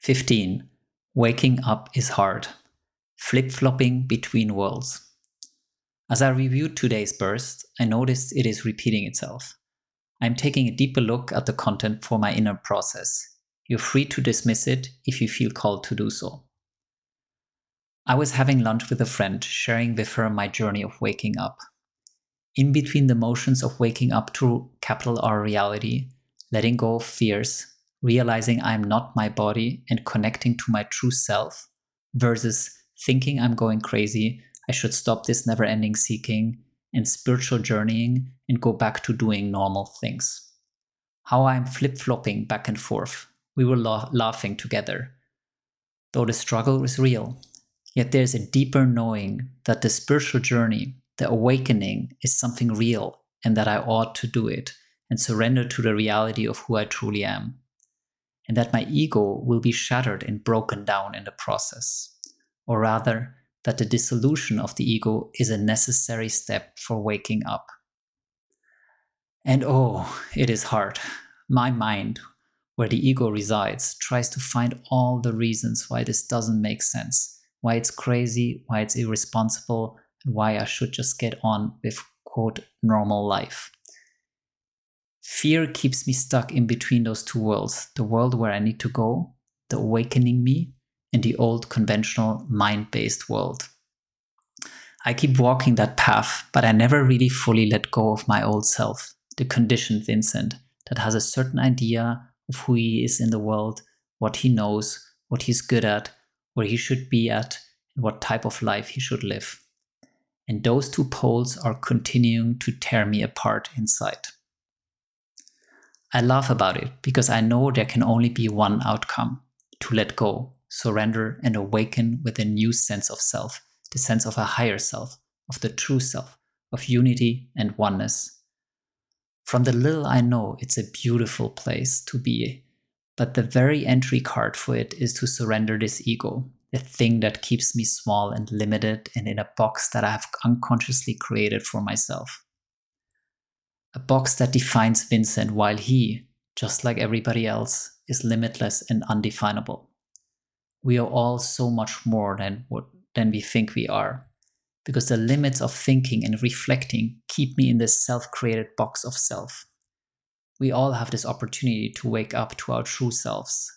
15. Waking up is hard. Flip flopping between worlds. As I reviewed today's burst, I noticed it is repeating itself. I'm taking a deeper look at the content for my inner process. You're free to dismiss it if you feel called to do so. I was having lunch with a friend, sharing with her my journey of waking up. In between the motions of waking up to capital R reality, letting go of fears, realizing I'm not my body and connecting to my true self, versus thinking I'm going crazy, I should stop this never ending seeking and spiritual journeying and go back to doing normal things. How I'm flip flopping back and forth. We were la- laughing together. Though the struggle is real, yet there's a deeper knowing that the spiritual journey, the awakening, is something real and that I ought to do it and surrender to the reality of who I truly am and that my ego will be shattered and broken down in the process. Or rather, that the dissolution of the ego is a necessary step for waking up. And oh, it is hard. My mind, where the ego resides, tries to find all the reasons why this doesn't make sense, why it's crazy, why it's irresponsible, and why I should just get on with quote normal life. Fear keeps me stuck in between those two worlds the world where I need to go, the awakening me, and the old conventional mind based world. I keep walking that path, but I never really fully let go of my old self, the conditioned Vincent that has a certain idea of who he is in the world, what he knows, what he's good at, where he should be at, and what type of life he should live. And those two poles are continuing to tear me apart inside. I laugh about it because I know there can only be one outcome to let go, surrender, and awaken with a new sense of self, the sense of a higher self, of the true self, of unity and oneness. From the little I know, it's a beautiful place to be, but the very entry card for it is to surrender this ego, the thing that keeps me small and limited and in a box that I have unconsciously created for myself a box that defines Vincent while he, just like everybody else, is limitless and undefinable. We are all so much more than what than we think we are, because the limits of thinking and reflecting keep me in this self-created box of self. We all have this opportunity to wake up to our true selves,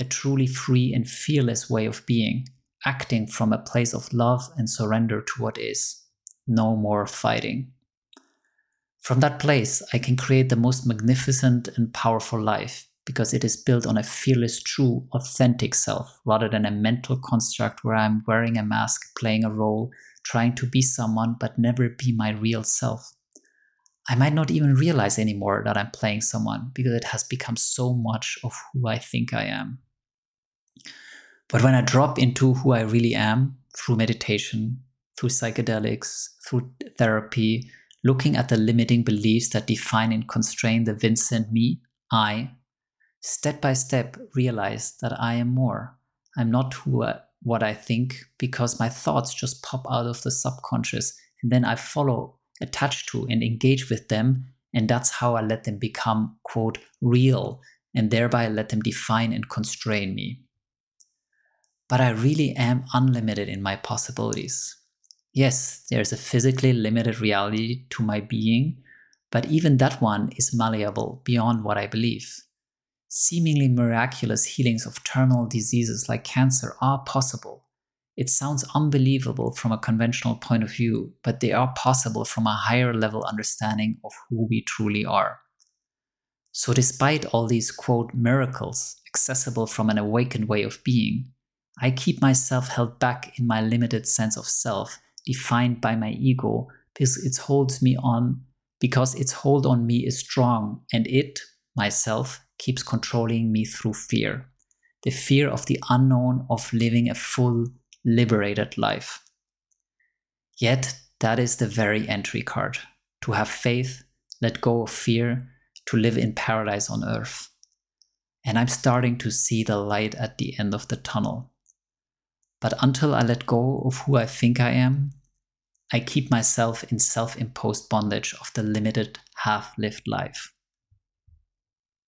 a truly free and fearless way of being, acting from a place of love and surrender to what is. No more fighting. From that place, I can create the most magnificent and powerful life because it is built on a fearless, true, authentic self rather than a mental construct where I'm wearing a mask, playing a role, trying to be someone but never be my real self. I might not even realize anymore that I'm playing someone because it has become so much of who I think I am. But when I drop into who I really am through meditation, through psychedelics, through therapy, looking at the limiting beliefs that define and constrain the Vincent me, I, step by step realize that I am more. I'm not who I, what I think because my thoughts just pop out of the subconscious and then I follow, attach to, and engage with them. And that's how I let them become, quote, real, and thereby let them define and constrain me. But I really am unlimited in my possibilities. Yes, there's a physically limited reality to my being, but even that one is malleable beyond what I believe. Seemingly miraculous healings of terminal diseases like cancer are possible. It sounds unbelievable from a conventional point of view, but they are possible from a higher level understanding of who we truly are. So, despite all these quote miracles accessible from an awakened way of being, I keep myself held back in my limited sense of self defined by my ego because it holds me on because its hold on me is strong and it myself keeps controlling me through fear the fear of the unknown of living a full liberated life. Yet that is the very entry card. To have faith let go of fear to live in paradise on earth. And i'm starting to see the light at the end of the tunnel but until I let go of who I think I am, I keep myself in self imposed bondage of the limited half lived life.